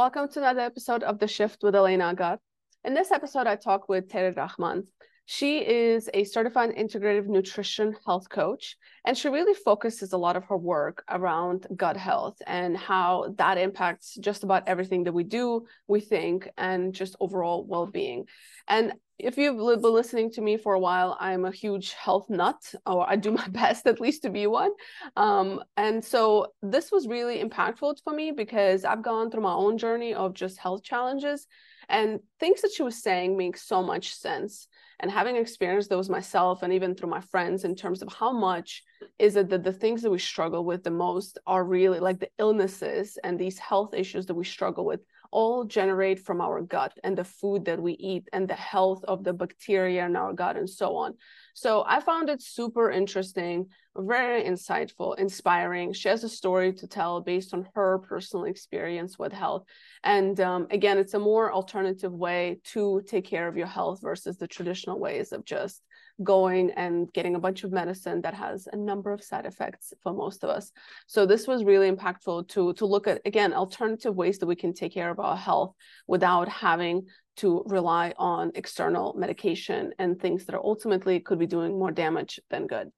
Welcome to another episode of The Shift with Elena Agar. In this episode, I talk with Terri Rahman. She is a certified integrative nutrition health coach, and she really focuses a lot of her work around gut health and how that impacts just about everything that we do, we think, and just overall well being. And if you've been listening to me for a while, I'm a huge health nut, or I do my best at least to be one. Um, and so this was really impactful for me because I've gone through my own journey of just health challenges, and things that she was saying make so much sense. And having experienced those myself, and even through my friends, in terms of how much is it that the things that we struggle with the most are really like the illnesses and these health issues that we struggle with all generate from our gut and the food that we eat and the health of the bacteria in our gut and so on. So I found it super interesting, very insightful, inspiring. She has a story to tell based on her personal experience with health. And um, again, it's a more alternative way to take care of your health versus the traditional ways of just going and getting a bunch of medicine that has a number of side effects for most of us. So this was really impactful to to look at again alternative ways that we can take care of our health without having to rely on external medication and things that are ultimately could be doing more damage than good.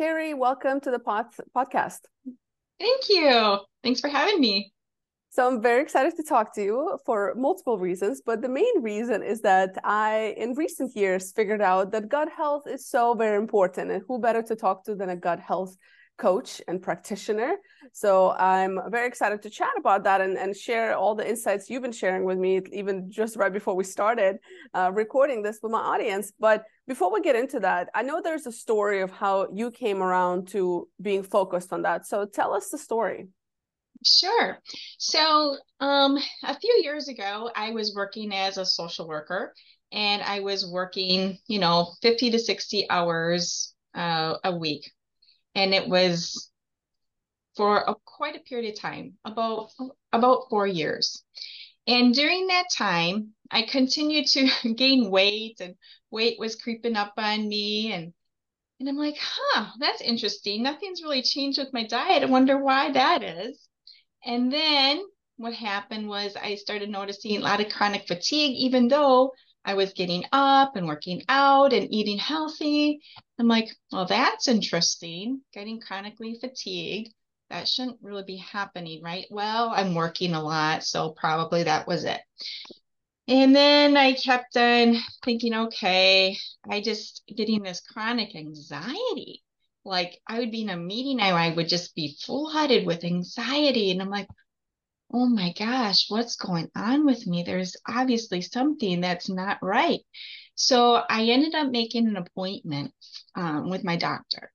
Terri, welcome to the pod- podcast. Thank you. Thanks for having me. So I'm very excited to talk to you for multiple reasons, but the main reason is that I, in recent years, figured out that gut health is so very important, and who better to talk to than a gut health coach and practitioner. So I'm very excited to chat about that and, and share all the insights you've been sharing with me, even just right before we started uh, recording this with my audience. But before we get into that, I know there's a story of how you came around to being focused on that. So tell us the story. Sure. So, um, a few years ago, I was working as a social worker and I was working, you know, 50 to 60 hours uh, a week. And it was for a, quite a period of time, about about four years. And during that time, I continued to gain weight and weight was creeping up on me and and I'm like, huh, that's interesting. Nothing's really changed with my diet. I wonder why that is. And then what happened was I started noticing a lot of chronic fatigue, even though I was getting up and working out and eating healthy. I'm like, well, that's interesting. Getting chronically fatigued. That shouldn't really be happening, right? Well, I'm working a lot, so probably that was it. And then I kept on thinking, okay, I just getting this chronic anxiety like I would be in a meeting and I would just be flooded with anxiety. And I'm like, oh my gosh, what's going on with me? There's obviously something that's not right. So I ended up making an appointment um, with my doctor.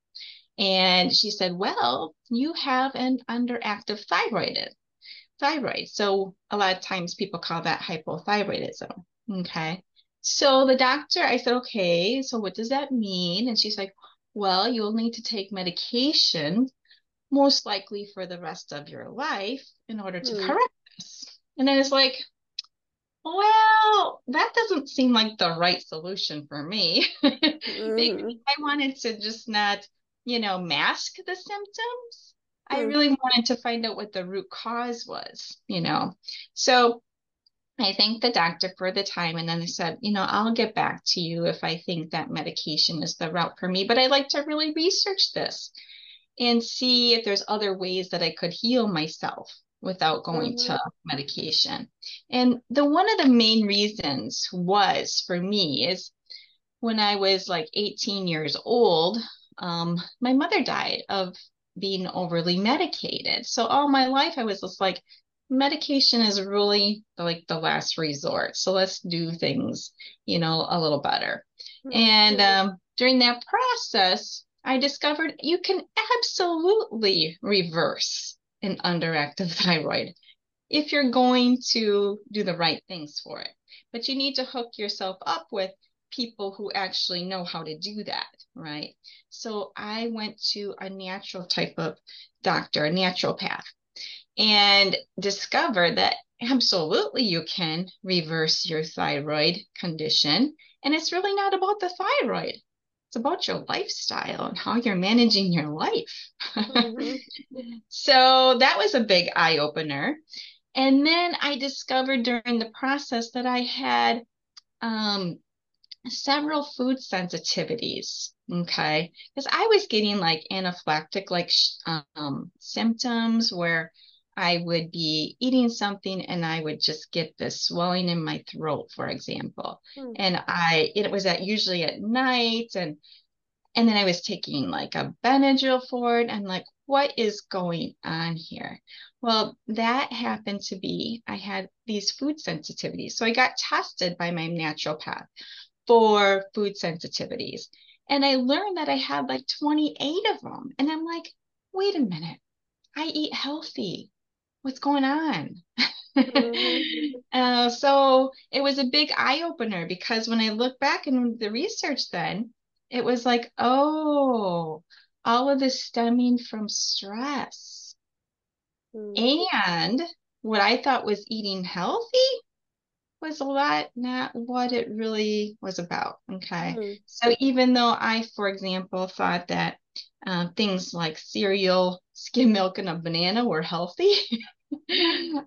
And she said, well, you have an underactive thyroid. Thyroid. So a lot of times people call that hypothyroidism. Okay. So the doctor, I said, okay, so what does that mean? And she's like, well, you'll need to take medication, most likely for the rest of your life, in order to mm. correct this. And then it's like, well, that doesn't seem like the right solution for me. mm. I wanted to just not, you know, mask the symptoms. Mm. I really wanted to find out what the root cause was, you know. So I thanked the doctor for the time and then I said, you know, I'll get back to you if I think that medication is the route for me, but I'd like to really research this and see if there's other ways that I could heal myself without going mm-hmm. to medication. And the one of the main reasons was for me is when I was like 18 years old, um, my mother died of being overly medicated. So all my life I was just like, medication is really like the last resort. So let's do things, you know, a little better. Mm-hmm. And um, during that process, I discovered you can absolutely reverse an underactive thyroid if you're going to do the right things for it. But you need to hook yourself up with people who actually know how to do that, right? So I went to a natural type of doctor, a naturopath, and discovered that absolutely you can reverse your thyroid condition. And it's really not about the thyroid. It's about your lifestyle and how you're managing your life. Mm-hmm. so that was a big eye opener. And then I discovered during the process that I had um, several food sensitivities. Okay. Because I was getting like anaphylactic like um, symptoms where I would be eating something and I would just get this swelling in my throat, for example. Hmm. And I it was at usually at night and and then I was taking like a Benadryl for it. and like, what is going on here? Well, that happened to be I had these food sensitivities. So I got tested by my naturopath for food sensitivities. And I learned that I had like 28 of them. And I'm like, wait a minute, I eat healthy. What's going on? Mm-hmm. uh, so it was a big eye opener because when I look back in the research, then it was like, oh, all of this stemming from stress. Mm-hmm. And what I thought was eating healthy was a lot not what it really was about. Okay. Mm-hmm. So even though I, for example, thought that uh, things like cereal, skim milk, and a banana were healthy,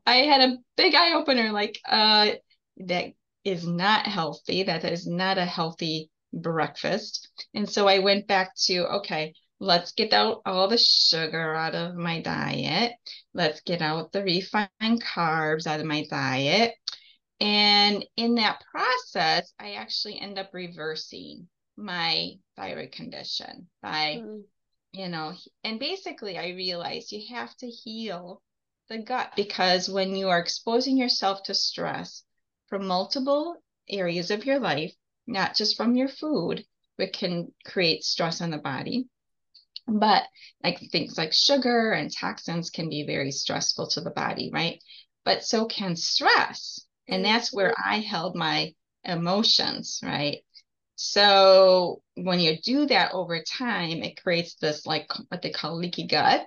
I had a big eye opener like, uh, that is not healthy. That is not a healthy breakfast. And so I went back to, okay, let's get out all the sugar out of my diet. Let's get out the refined carbs out of my diet. And in that process, I actually end up reversing my thyroid condition by, mm. you know, and basically I realized you have to heal the gut because when you are exposing yourself to stress from multiple areas of your life, not just from your food, which can create stress on the body, but like things like sugar and toxins can be very stressful to the body, right? But so can stress. And that's where I held my emotions, right? So when you do that over time, it creates this like what they call leaky gut.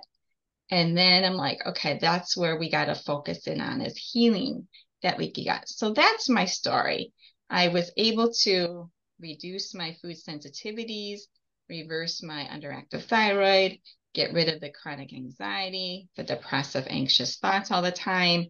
And then I'm like, okay, that's where we got to focus in on is healing that leaky gut. So that's my story. I was able to reduce my food sensitivities, reverse my underactive thyroid, get rid of the chronic anxiety, the depressive, anxious thoughts all the time,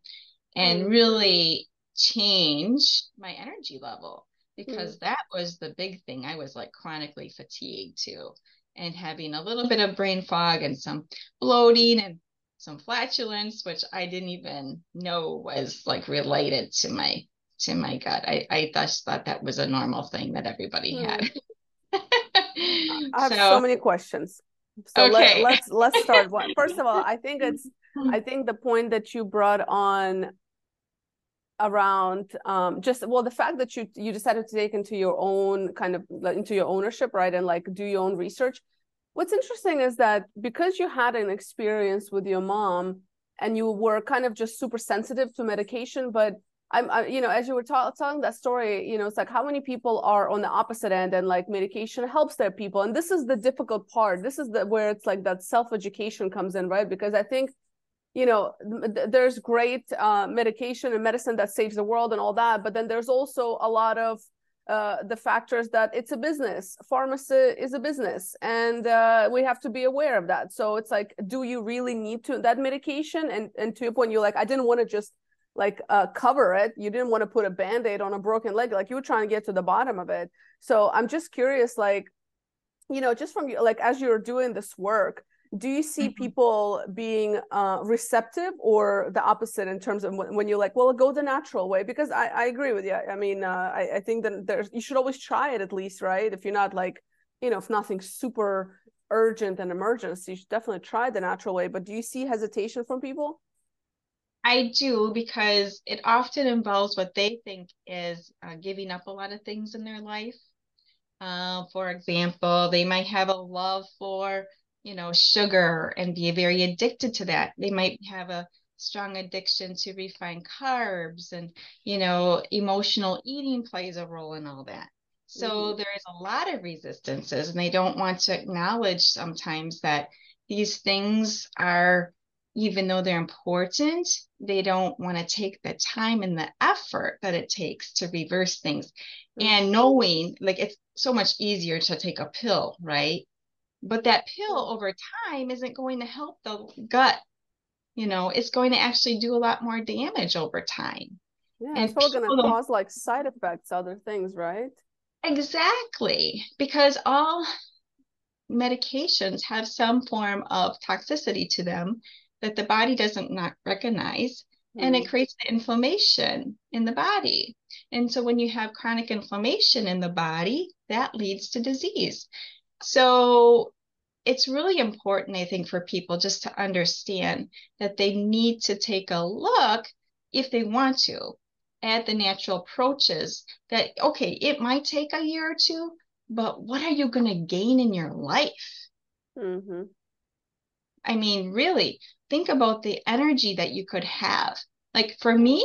and mm. really change my energy level because mm. that was the big thing. I was like chronically fatigued too, and having a little bit of brain fog and some bloating and some flatulence, which I didn't even know was like related to my to my gut. I, I just thought that was a normal thing that everybody mm. had. I have so, so, many questions. So okay. let, let's let's start. First of all, I think it's I think the point that you brought on around um, just well the fact that you you decided to take into your own kind of into your ownership right and like do your own research. What's interesting is that because you had an experience with your mom and you were kind of just super sensitive to medication but i'm I, you know as you were ta- telling that story you know it's like how many people are on the opposite end and like medication helps their people. And this is the difficult part. This is the where it's like that self education comes in right? Because i think you know th- there's great uh, medication and medicine that saves the world and all that but then there's also a lot of uh, the factors that it's a business. Pharmacy is a business and uh, we have to be aware of that. So it's like do you really need to that medication? And and to your point you're like i didn't want to just like uh, cover it. You didn't want to put a band-aid on a broken leg. Like you were trying to get to the bottom of it. So i'm just curious like you know just from you like as you're doing this work do you see mm-hmm. people being uh, receptive or the opposite in terms of when, when, you're like well go the natural way because i, I agree with you i mean uh, I, I think that there's you should always try it at least right if you're not like you know if nothing super urgent and emergency you should definitely try the natural way but do you see hesitation from people I do because it often involves what they think is uh, giving up a lot of things in their life. Uh, for example, they might have a love for you know, sugar and be very addicted to that. They might have a strong addiction to refined carbs and, you know, emotional eating plays a role in all that. So mm-hmm. there is a lot of resistances and they don't want to acknowledge sometimes that these things are even though they're important, they don't want to take the time and the effort that it takes to reverse things. Mm-hmm. And knowing like it's so much easier to take a pill, right? But that pill over time isn't going to help the gut you know, it's going to actually do a lot more damage over time. Yeah, and it's probably going to cause like side effects, other things, right? Exactly, because all medications have some form of toxicity to them that the body doesn't not recognize mm. and it mm-hmm. creates the inflammation in the body and so when you have chronic inflammation in the body that leads to disease so it's really important i think for people just to understand that they need to take a look if they want to at the natural approaches that okay it might take a year or two but what are you going to gain in your life? Mm-hmm. I mean, really, think about the energy that you could have. Like for me,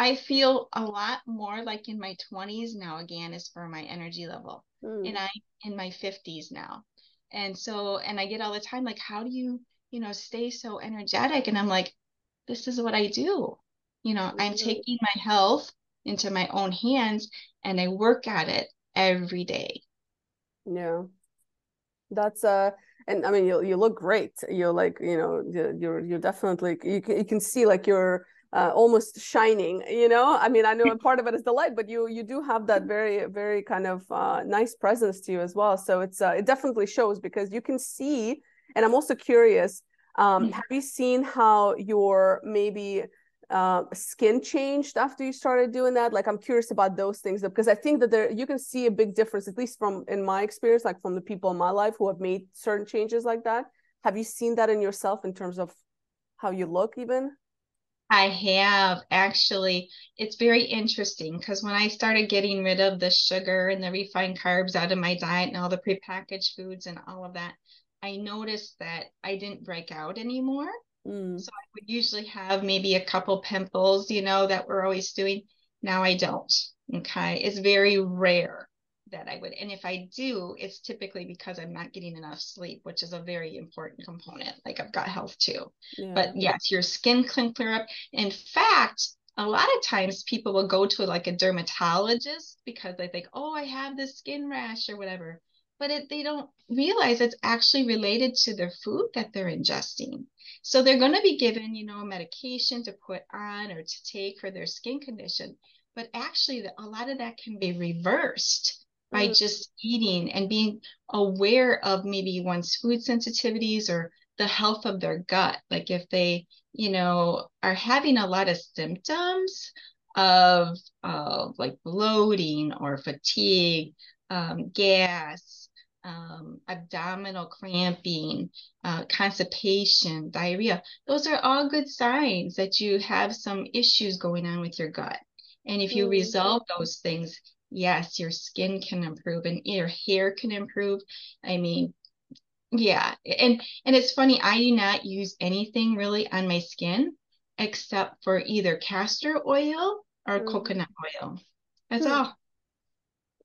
I feel a lot more like in my 20s now, again, is for my energy level. Mm. And I in my 50s now. And so, and I get all the time, like, how do you, you know, stay so energetic? And I'm like, this is what I do. You know, mm-hmm. I'm taking my health into my own hands and I work at it every day. Yeah. That's uh and I mean you you look great. You're like, you know, you're you're definitely you can you can see like you're uh, almost shining you know i mean i know part of it is the light but you you do have that very very kind of uh, nice presence to you as well so it's uh, it definitely shows because you can see and i'm also curious um, mm. have you seen how your maybe uh, skin changed after you started doing that? Like, I'm curious about those things because I think that there you can see a big difference, at least from in my experience, like from the people in my life who have made certain changes like that. Have you seen that in yourself in terms of how you look, even? I have actually. It's very interesting because when I started getting rid of the sugar and the refined carbs out of my diet and all the prepackaged foods and all of that, I noticed that I didn't break out anymore. Mm. So I would usually have maybe a couple pimples, you know, that we're always doing. Now I don't. Okay. It's very rare that I would. And if I do, it's typically because I'm not getting enough sleep, which is a very important component. Like I've got health too. Yeah. But yes, your skin can clear up. In fact, a lot of times people will go to like a dermatologist because they think, oh, I have this skin rash or whatever. But it, they don't realize it's actually related to their food that they're ingesting. So they're going to be given, you know, medication to put on or to take for their skin condition. But actually, a lot of that can be reversed by mm. just eating and being aware of maybe one's food sensitivities or the health of their gut. Like if they, you know, are having a lot of symptoms of, of like bloating or fatigue, um, gas, um, abdominal cramping, uh, constipation, diarrhea. Those are all good signs that you have some issues going on with your gut. And if you mm-hmm. resolve those things, yes, your skin can improve and your hair can improve. I mean, yeah. And and it's funny, I do not use anything really on my skin except for either castor oil or mm-hmm. coconut oil. That's mm-hmm. all.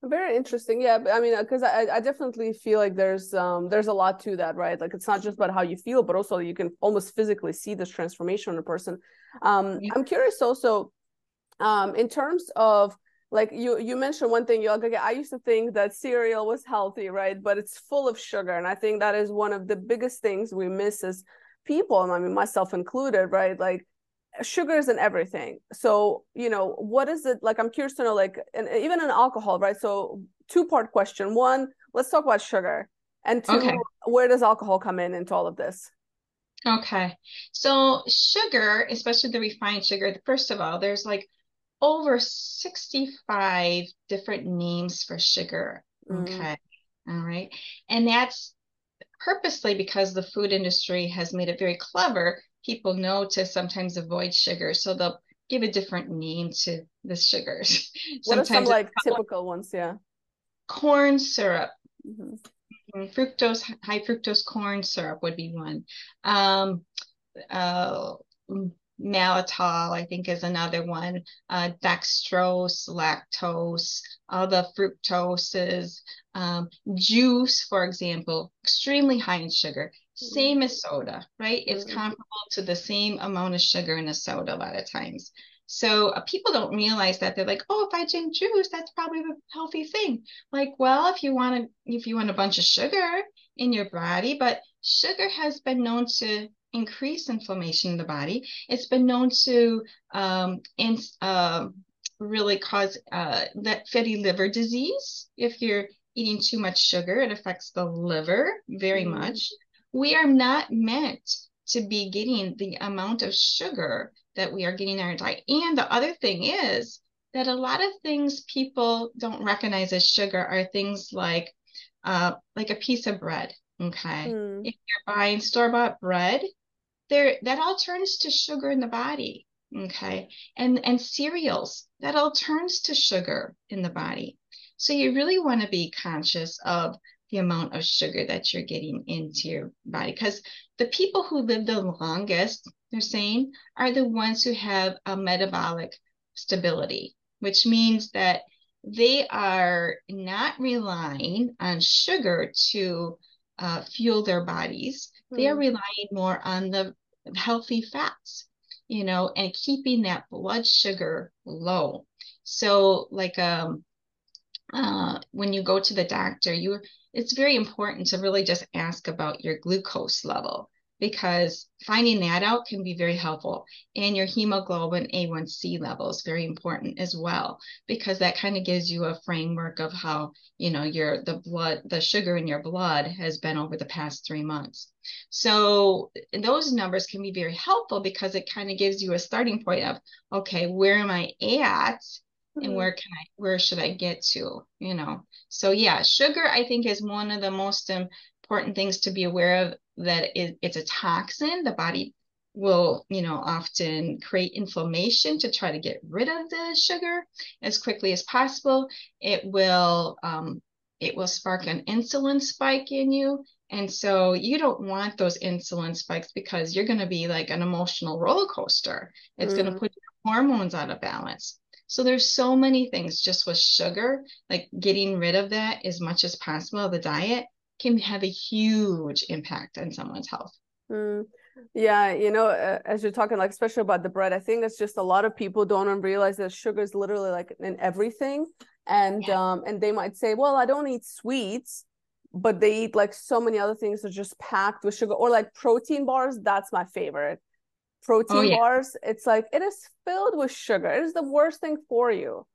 Very interesting. Yeah, I mean, because I, I definitely feel like there's um there's a lot to that, right? Like it's not just about how you feel, but also you can almost physically see this transformation in a person. Um, yeah. I'm curious also, um, in terms of like you you mentioned one thing. You're like, okay, I used to think that cereal was healthy, right? But it's full of sugar, and I think that is one of the biggest things we miss as people. and I mean, myself included, right? Like sugars and everything so you know what is it like i'm curious to know like and even in alcohol right so two part question one let's talk about sugar and two okay. where does alcohol come in into all of this okay so sugar especially the refined sugar first of all there's like over 65 different names for sugar mm. okay all right and that's purposely because the food industry has made it very clever people know to sometimes avoid sugar. So they'll give a different name to the sugars. what are some like typical ones? Yeah. Corn syrup. Mm-hmm. mm-hmm. Fructose, high fructose corn syrup would be one. Um, uh, maltitol, I think, is another one. Uh, dextrose, lactose, all the fructoses. Um, juice, for example, extremely high in sugar. Same as soda, right? It's mm-hmm. comparable to the same amount of sugar in a soda a lot of times. So uh, people don't realize that they're like, oh, if I drink juice, that's probably a healthy thing. Like, well, if you want to, if you want a bunch of sugar in your body, but sugar has been known to increase inflammation in the body. It's been known to um, in, uh, really cause uh, fatty liver disease. If you're eating too much sugar, it affects the liver very mm. much. We are not meant to be getting the amount of sugar that we are getting in our diet. And the other thing is that a lot of things people don't recognize as sugar are things like uh, like a piece of bread. Okay. Mm. If you're buying store-bought bread, there that all turns to sugar in the body. Okay. And and cereals, that all turns to sugar in the body. So you really want to be conscious of the amount of sugar that you're getting into your body because the people who live the longest, they're saying, are the ones who have a metabolic stability, which means that they are not relying on sugar to uh, fuel their bodies. Mm. They are hmm. relying more on the healthy fats, you know, and keeping that blood sugar low. So, like, um, uh, when you go to the doctor, you it's very important to really just ask about your glucose level because finding that out can be very helpful. And your hemoglobin A1C level is very important as well, because that kind of gives you a framework of how, you know, your the blood, the sugar in your blood has been over the past three months. So those numbers can be very helpful because it kind of gives you a starting point of, okay, where am I at? and mm-hmm. where can i where should i get to you know so yeah sugar i think is one of the most important things to be aware of that it, it's a toxin the body will you know often create inflammation to try to get rid of the sugar as quickly as possible. It will um, it will spark an insulin spike in you. And so you don't want those insulin spikes because you're going to be like an emotional roller coaster. It's mm. going to put your hormones out of balance. So there's so many things just with sugar, like getting rid of that as much as possible, of the diet can have a huge impact on someone's health. Mm. Yeah, you know, uh, as you're talking, like especially about the bread, I think it's just a lot of people don't realize that sugar is literally like in everything, and yeah. um, and they might say, well, I don't eat sweets, but they eat like so many other things that are just packed with sugar, or like protein bars. That's my favorite protein oh, yeah. bars it's like it is filled with sugar it is the worst thing for you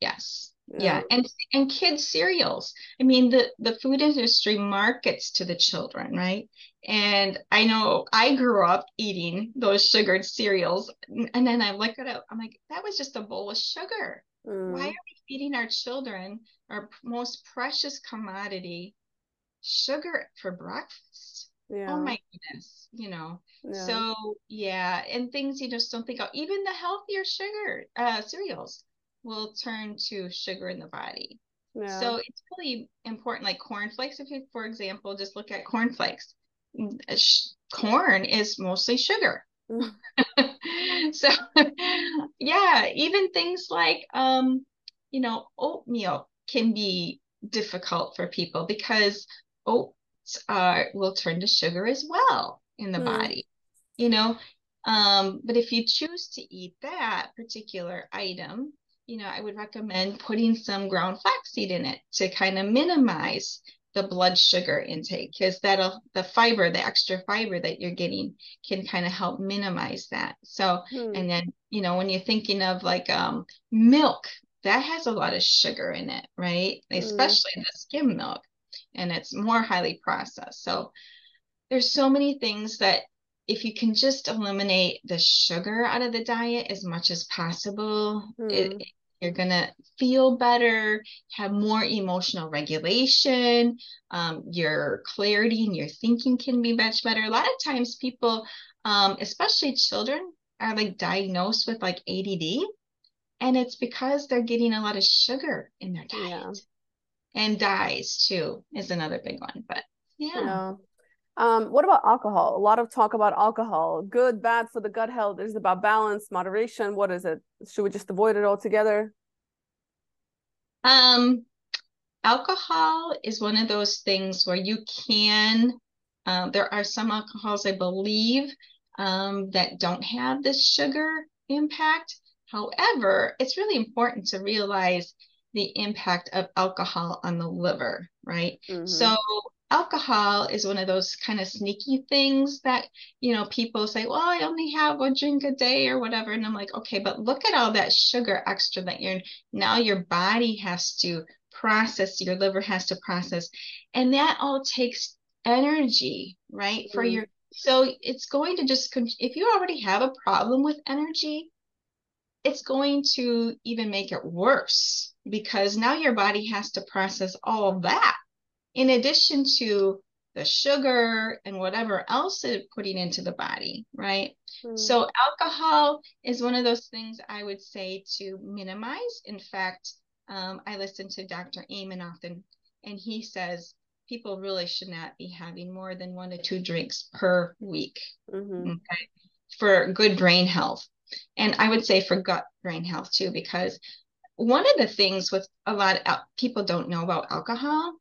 yes yeah. and and kids cereals i mean the the food industry markets to the children right and i know i grew up eating those sugared cereals and then i look at it i'm like that was just a bowl of sugar mm. why are we feeding our children our most precious commodity sugar for breakfast yeah. oh my goodness you know yeah. so yeah and things you just don't think of even the healthier sugar uh, cereals will turn to sugar in the body yeah. so it's really important like cornflakes if you for example just look at cornflakes corn is mostly sugar mm. so yeah even things like um you know oatmeal can be difficult for people because oats uh, will turn to sugar as well in the mm. body, you know. Um, but if you choose to eat that particular item, you know, I would recommend putting some ground flaxseed in it to kind of minimize the blood sugar intake because that'll the fiber the extra fiber that you're getting can kind of help minimize that so hmm. and then you know when you're thinking of like um milk that has a lot of sugar in it right hmm. especially the skim milk and it's more highly processed. So there's so many things that if you can just eliminate the sugar out of the diet as much as possible, mm. it, hmm. you're going to feel better, have more emotional regulation, um, your clarity and your thinking can be much better. A lot of times, people, um, especially children, are like diagnosed with like ADD, and it's because they're getting a lot of sugar in their diet. Yeah and dyes too is another big one. But yeah. yeah. Um, what about alcohol? A lot of talk about alcohol. Good, bad for the gut health. Is about balance, moderation? What is it? Should we just avoid it altogether? Um, alcohol is one of those things where you can. Um, there are some alcohols, I believe, um, that don't have this sugar impact. However, it's really important to realize the impact of alcohol on the liver, right? Mm-hmm. So alcohol is one of those kind of sneaky things that you know people say well i only have a drink a day or whatever and i'm like okay but look at all that sugar extra that you're now your body has to process your liver has to process and that all takes energy right mm-hmm. for your so it's going to just if you already have a problem with energy it's going to even make it worse because now your body has to process all that in addition to the sugar and whatever else it's putting into the body, right? Mm. So, alcohol is one of those things I would say to minimize. In fact, um, I listen to Dr. Amen often, and he says people really should not be having more than one to two drinks per week mm-hmm. okay, for good brain health. And I would say for gut brain health too, because one of the things with a lot of people don't know about alcohol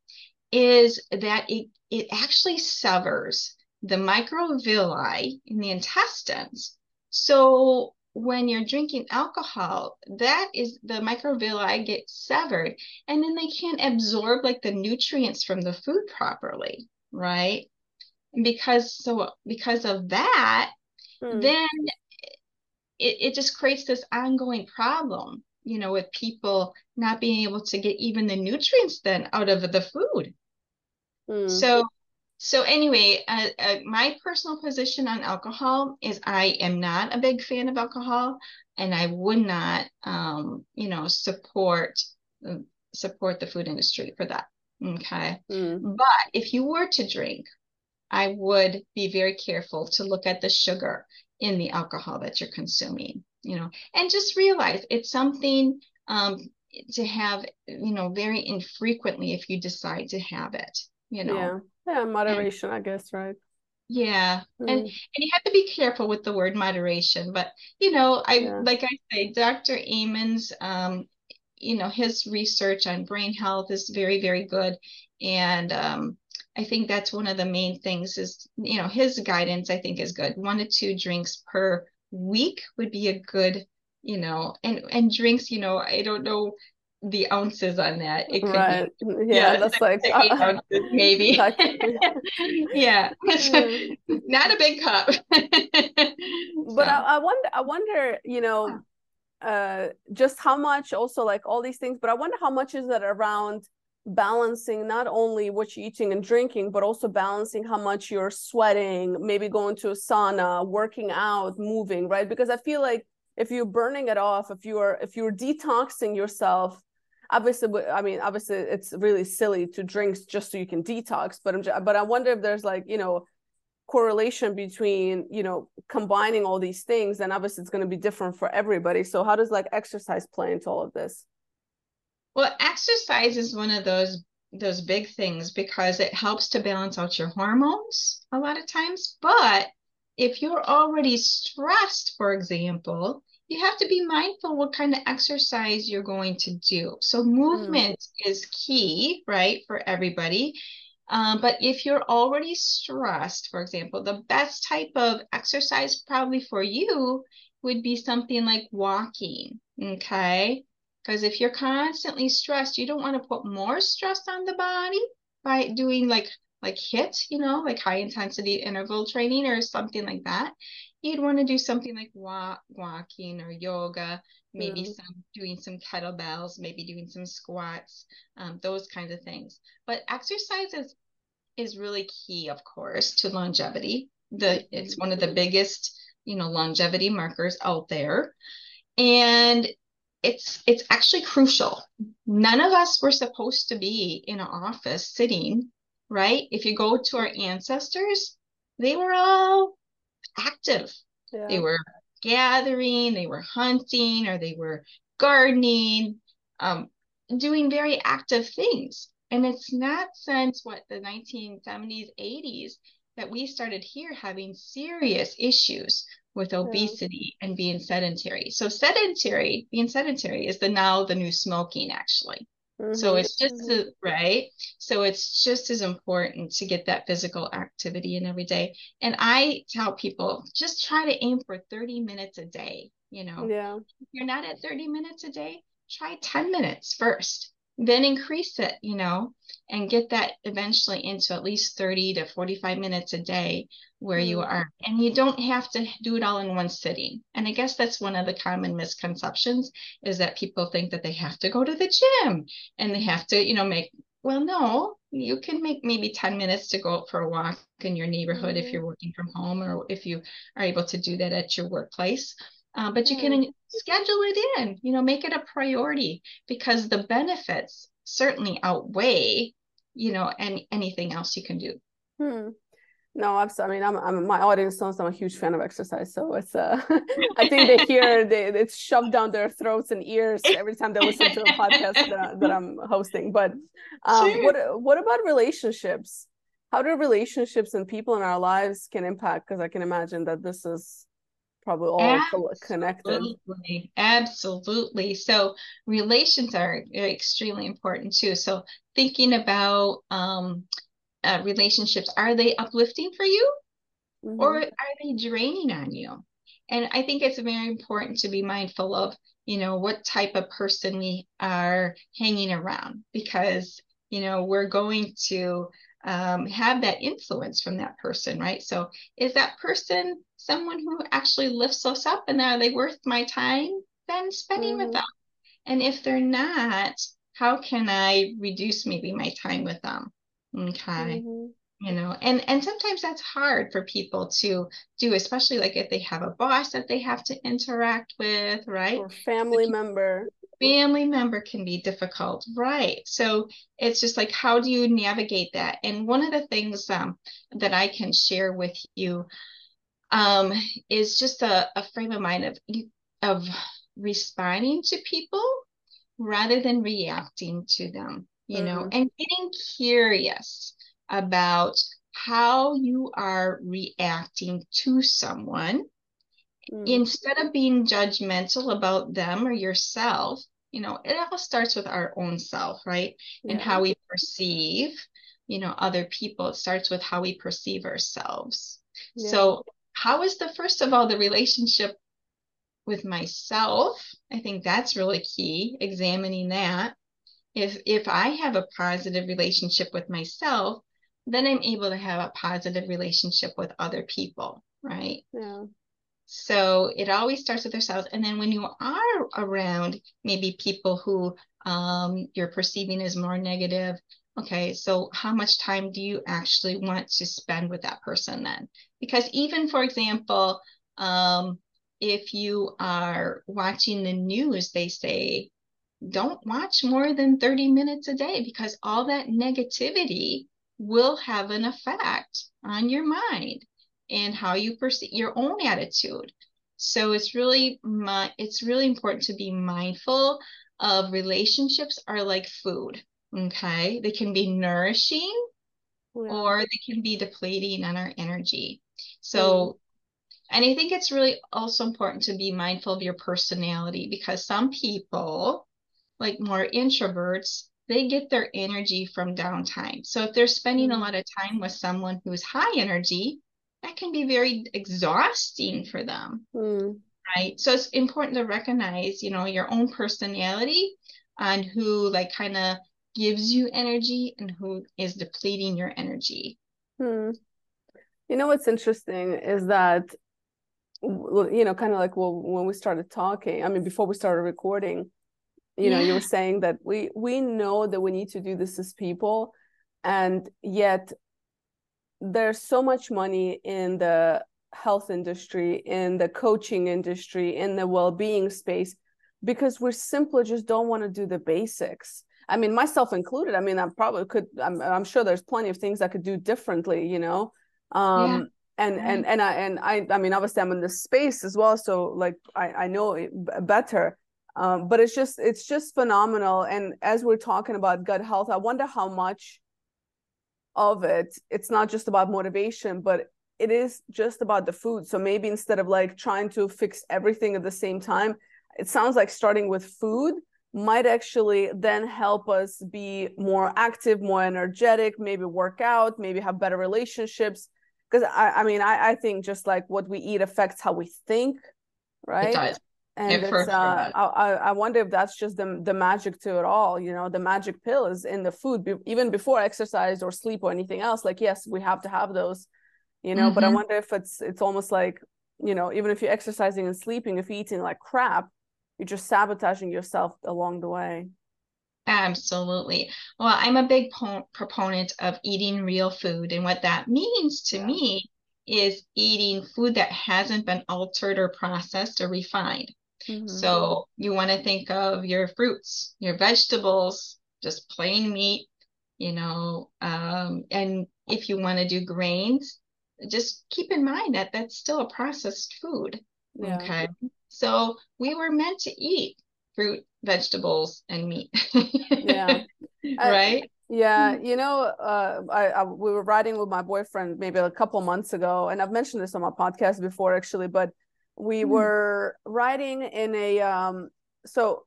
is that it, it actually severs the microvilli in the intestines. So when you're drinking alcohol, that is the microvilli get severed and then they can't absorb like the nutrients from the food properly, right? And because so because of that, hmm. then it, it just creates this ongoing problem, you know, with people not being able to get even the nutrients then out of the food. Mm. So, so anyway, uh, uh, my personal position on alcohol is I am not a big fan of alcohol, and I would not, um, you know, support uh, support the food industry for that. Okay, mm. but if you were to drink, I would be very careful to look at the sugar in the alcohol that you're consuming. You know, and just realize it's something um, to have, you know, very infrequently if you decide to have it you know. Yeah. Yeah moderation and, i guess right? Yeah. Mm. and and you have to be careful with the word moderation but you know i yeah. like i say dr amen's um you know his research on brain health is very very good. And um i think that's one of the main things is you know his guidance i think is good. One to two drinks per week would be a good you know and and drinks you know i don't know the ounces on that. It could right. be yeah, yeah that's like eight uh, ounces maybe. yeah. Not a big cup. but I, I, wonder I wonder, you know, uh just how much also like all these things, but I wonder how much is that around balancing not only what you're eating and drinking, but also balancing how much you're sweating, maybe going to a sauna, working out, moving, right? Because I feel like if you're burning it off, if you're if you're detoxing yourself obviously i mean obviously it's really silly to drink just so you can detox but i'm just, but i wonder if there's like you know correlation between you know combining all these things and obviously it's going to be different for everybody. So how does like exercise play into all of this? Well exercise is one of those those big things because it helps to balance out your hormones a lot of times but if you're already stressed for example you have to be mindful what kind of exercise you're going to do. So movement mm. is key, right, for everybody. Um, but if you're already stressed, for example, the best type of exercise probably for you would be something like walking. Okay. Because if you're constantly stressed, you don't want to put more stress on the body by doing like like HIIT, you know, like high intensity interval training or something like that you'd want to do something like walk, walking or yoga, maybe mm. some doing some kettlebells, maybe doing some squats, um, those kinds of things. But exercise is is really key, of course, to longevity. The it's one of the biggest, you know, longevity markers out there, and it's it's actually crucial. None of us were supposed to be in an office sitting, right? If you go to our ancestors, they were all active. Yeah. They were gathering, they were hunting, or they were gardening, um, doing very active things. And it's not since what the 1970s, 80s that we started here having serious issues with obesity yeah. and being sedentary. So sedentary, being sedentary is the now the new smoking actually. Mm-hmm. So it's just mm-hmm. right. So it's just as important to get that physical activity in every day. And I tell people just try to aim for 30 minutes a day. You know, yeah. If you're not at 30 minutes a day, try 10 minutes first. Then increase it, you know, and get that eventually into at least 30 to 45 minutes a day where mm. you are. And you don't have to do it all in one sitting. And I guess that's one of the common misconceptions is that people think that they have to go to the gym and they have to, you know, make, well, no, you can make maybe 10 minutes to go out for a walk in your neighborhood mm. if you're working from home or if you are able to do that at your workplace. Uh, but you can mm. schedule it in, you know, make it a priority because the benefits certainly outweigh, you know, any anything else you can do. Hmm. No, absolutely. I mean, I'm, I'm my audience knows I'm a huge fan of exercise, so it's uh, I think they hear they, it's shoved down their throats and ears every time they listen to a podcast that, that I'm hosting. But um, sure. what what about relationships? How do relationships and people in our lives can impact? Because I can imagine that this is probably all absolutely. connected absolutely so relations are extremely important too so thinking about um, uh, relationships are they uplifting for you mm-hmm. or are they draining on you and i think it's very important to be mindful of you know what type of person we are hanging around because you know we're going to um, have that influence from that person, right? So is that person someone who actually lifts us up and are they worth my time then spending mm-hmm. with them? And if they're not, how can I reduce maybe my time with them? Okay. Mm-hmm. You know, and and sometimes that's hard for people to do, especially like if they have a boss that they have to interact with, right? Or family member family member can be difficult right so it's just like how do you navigate that and one of the things um, that i can share with you um, is just a, a frame of mind of of responding to people rather than reacting to them you mm-hmm. know and getting curious about how you are reacting to someone mm. instead of being judgmental about them or yourself you know it all starts with our own self right? Yeah. and how we perceive you know other people. It starts with how we perceive ourselves. Yeah. so how is the first of all the relationship with myself? I think that's really key examining that. If if i have a positive relationship with myself then i'm able to have a positive relationship with other people right? Yeah so it always starts with ourselves. And then when you are around maybe people who um, you're perceiving as more negative, okay, so how much time do you actually want to spend with that person then? Because even, for example, um, if you are watching the news, they say, don't watch more than 30 minutes a day because all that negativity will have an effect on your mind and how you perceive your own attitude. So it's really my, it's really important to be mindful of relationships are like food. Okay. They can be nourishing yeah. or they can be depleting on our energy. So and I think it's really also important to be mindful of your personality because some people, like more introverts, they get their energy from downtime. So if they're spending a mm-hmm. lot of time with someone who's high energy, that can be very exhausting for them. Mm. Right. So it's important to recognize, you know, your own personality and who like kind of gives you energy and who is depleting your energy. Hmm. You know what's interesting is that you know kind of like well when we started talking i mean before we started recording you know you were saying that we we know that we need to do this as people and yet there's so much money in the health industry, in the coaching industry, in the well-being space, because we simply just don't want to do the basics. I mean, myself included. I mean, I probably could. I'm, I'm sure there's plenty of things I could do differently. You know, um, yeah. and right. and and I and I. I mean, obviously, I'm in this space as well, so like I I know it better. Um, but it's just it's just phenomenal. And as we're talking about gut health, I wonder how much of it it's not just about motivation but it is just about the food. So maybe instead of like trying to fix everything at the same time it sounds like starting with food might actually then help us be more active more energetic maybe work out maybe have better relationships. Because I, I mean I, I think just like what we eat affects how we think right and it's, uh, I, I wonder if that's just the, the magic to it all you know the magic pill is in the food be, even before exercise or sleep or anything else like yes we have to have those you know mm-hmm. but i mm-hmm. wonder if it's it's almost like you know even if you're exercising and sleeping if you're eating like crap you're just sabotaging yourself along the way absolutely well i'm a big po- proponent of eating real food and what that means to yeah. me is eating food that hasn't been altered or processed or refined mm-hmm. so you want to think of your fruits your vegetables just plain meat you know um, and if you want to do grains just keep in mind that that's still a processed food. Yeah. Okay. So we were meant to eat fruit, vegetables, and meat. yeah. right. I, yeah, you know, uh, I, I, we were riding with my boyfriend maybe a couple months ago, and I've mentioned this on my podcast before, actually. But we mm. were riding in a um, so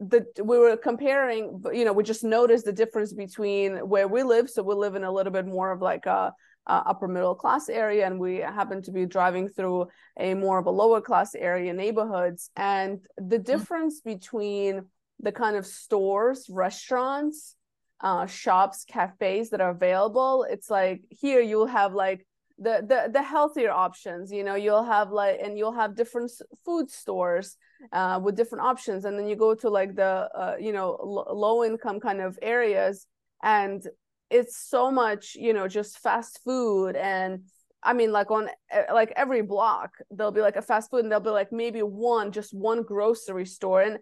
the we were comparing, you know, we just noticed the difference between where we live. So we live in a little bit more of like a uh, upper middle class area and we happen to be driving through a more of a lower class area neighborhoods and the mm. difference between the kind of stores restaurants uh, shops cafes that are available it's like here you'll have like the, the the healthier options you know you'll have like and you'll have different food stores uh, with different options. And then you go to like the uh, you know low income kind of areas and it's so much you know just fast food. And i mean like on like every block there'll be like a fast food and there'll be like maybe one just one grocery store. And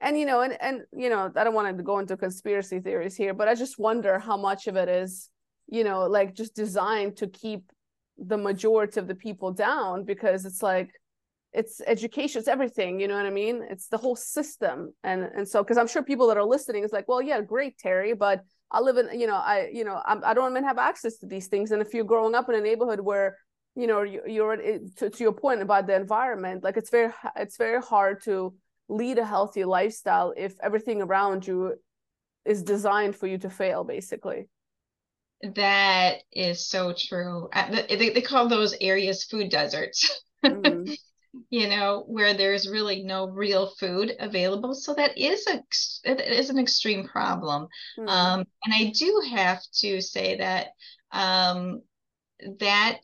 and you know and and you know i don't want to go into conspiracy theories here but i just wonder how much of it is you know like just designed to keep the majority of the people down because it's like it's education it's everything you know what i mean it's the whole system and and so because i'm sure people that are listening is like well yeah great terri but I live in, you know, I, you know, I'm, I don't even have access to these things. And if you're growing up in a neighborhood where, you know, you, you're to, to your point about the environment, like it's very, it's very hard to lead a healthy lifestyle if everything around you is designed for you to fail, basically. That is so true. They, they call those areas food deserts. Mm-hmm. you know, where there's really no real food available. So that is a it is an extreme problem. Mm. Um, and I do have to say that um, that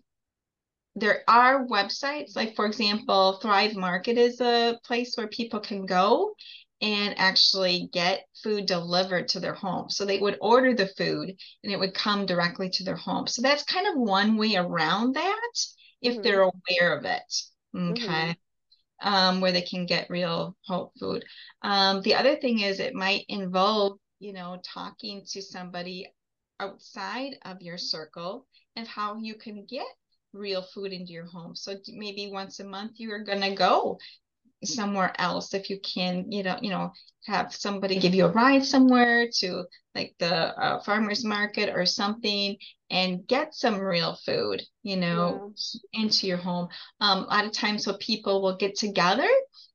there are websites, like for example, Thrive Market is a place where people can go and actually get food delivered to their home. So they would order the food and it would come directly to their home. So that's kind of one way around that if mm-hmm. they're aware of it. Okay. Mm-hmm. Um, where they can get real whole food. Um, the other thing is it might involve, you know, talking to somebody outside of your circle and how you can get real food into your home. So maybe once a month you are going to go somewhere else if you can you know you know have somebody give you a ride somewhere to like the uh, farmers market or something and get some real food you know yeah. into your home um, a lot of times so people will get together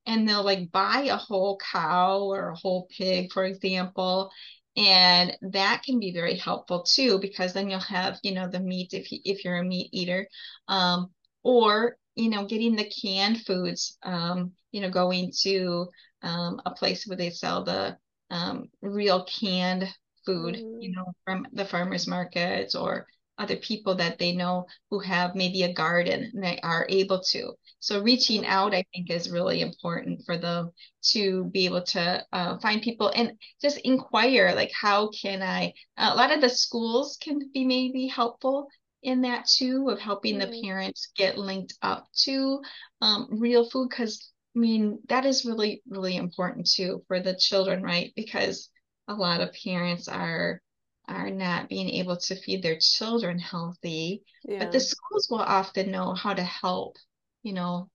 and they'll like buy a whole cow or a whole pig for example and that can be very helpful too because then you'll have you know the meat if you, if you're a meat eater um, or you know getting the canned foods um, you know going to um, a place where they sell the um, real canned food mm-hmm. you know from the farmers markets or other people that they know who have maybe a garden and they are able to so reaching out i think is really important for them to be able to uh, find people and just inquire like how can i a lot of the schools can be maybe helpful in that too of helping mm-hmm. the parents get linked up to um, real food because i mean that is really really important too for the children right because a lot of parents are are not being able to feed their children healthy yeah. but the schools will often know how to help you know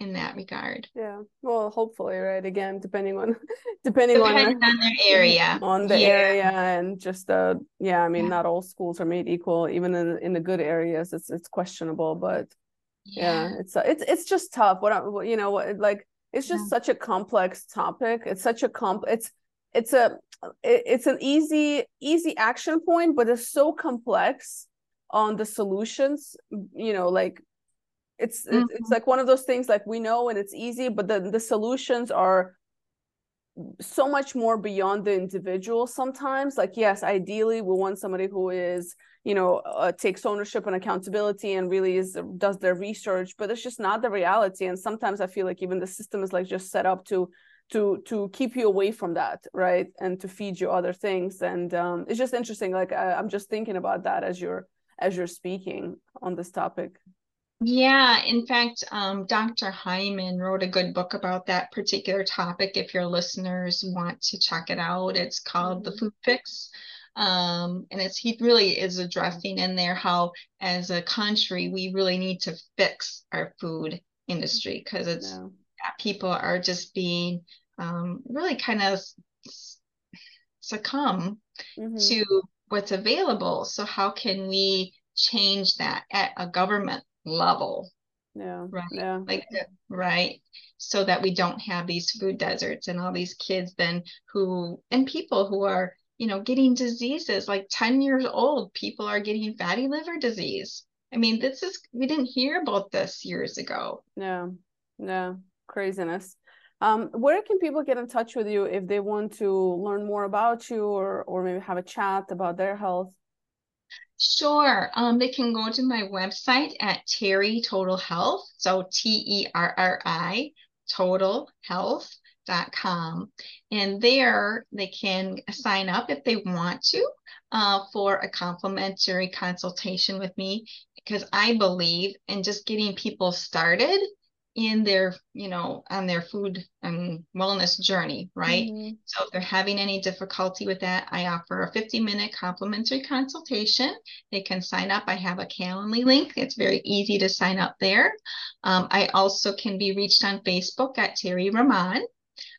in that regard. Yeah. Well hopefully right? Again depending on depending, depending on, on their area. on the yeah. area and just uh yeah i mean yeah. not all schools are made equal. Even in in the good areas it's it's questionable but yeah, yeah. it's it's it's just tough. What I, you know what like it's just such a complex topic. It's such a comp it's it's a it's an easy easy action point but it's so complex on the solutions you know like it's mm-hmm. it's like one of those things like we know and it's easy but the the solutions are so much more beyond the individual sometimes. Like yes ideally we want somebody who is you know uh, takes ownership and accountability and really is does their research but it's just not the reality. And sometimes i feel like even the system is like just set up to to to keep you away from that right? And to feed you other things. And um, it's just interesting like I, i'm just thinking about that as you're as you're speaking on this topic yeah, in fact, um, Dr. Hyman wrote a good book about that particular topic. If your listeners want to check it out, it's called mm-hmm. The Food Fix. Um, and it's he really is addressing in there how, as a country, we really need to fix our food industry because it's people are just being um, really kind of succumb mm-hmm. to what's available. So how can we change that at a government level. Yeah. Right. Yeah. Like right. So that we don't have these food deserts and all these kids then who and people who are, you know, getting diseases like 10 years old, people are getting fatty liver disease. I mean, this is we didn't hear about this years ago. Yeah. Yeah. Craziness. Um, where can people get in touch with you if they want to learn more about you or or maybe have a chat about their health? Sure. Um, they can go to my website at Terri Total Health. So T E R R I Total Health dot com And there they can sign up if they want to uh, for a complimentary consultation with me because I believe in just getting people started in their you know on their food and wellness journey right? Mm-hmm. so if they're having any difficulty with that i offer a 50 minute complimentary consultation. They can sign up. I have a calendly link. It's very easy to sign up there. Um, i also can be reached on facebook at terri rahman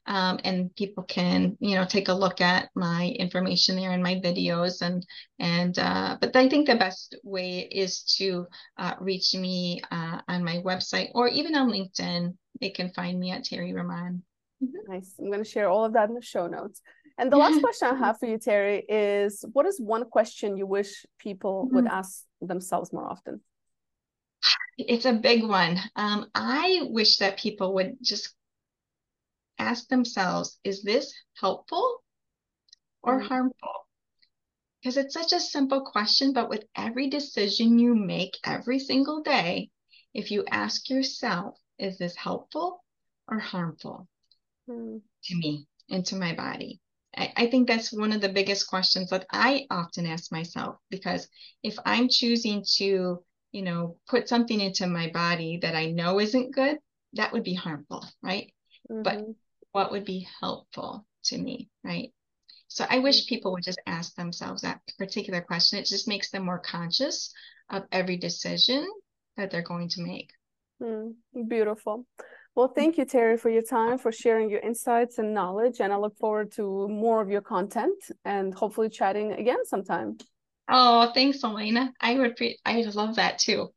um, and people can you know take a look at my information there and my videos and and uh, but I think the best way is to uh, reach me uh, on my website or even on LinkedIn. They can find me at Terri Rahman. Mm-hmm. Nice. I'm going to share all of that in the show notes. And the last question I have for you, Terri, is what is one question you wish people mm-hmm. would ask themselves more often? It's a big one. Um, I wish that people would just ask themselves, is this helpful or mm-hmm. harmful? Because it's such a simple question, but with every decision you make every single day, if you ask yourself, is this helpful or harmful mm. to me and to my body? I, I think that's one of the biggest questions that I often ask myself because if I'm choosing to, you know, put something into my body that I know isn't good, that would be harmful, right? Mm-hmm. But what would be helpful to me, right? So I wish people would just ask themselves that particular question. It just makes them more conscious of every decision that they're going to make. Mm, beautiful. Well, thank you, Terri, for your time, for sharing your insights and knowledge. And I look forward to more of your content and hopefully chatting again sometime. Oh, thanks, Elena. I would pre- I love that too.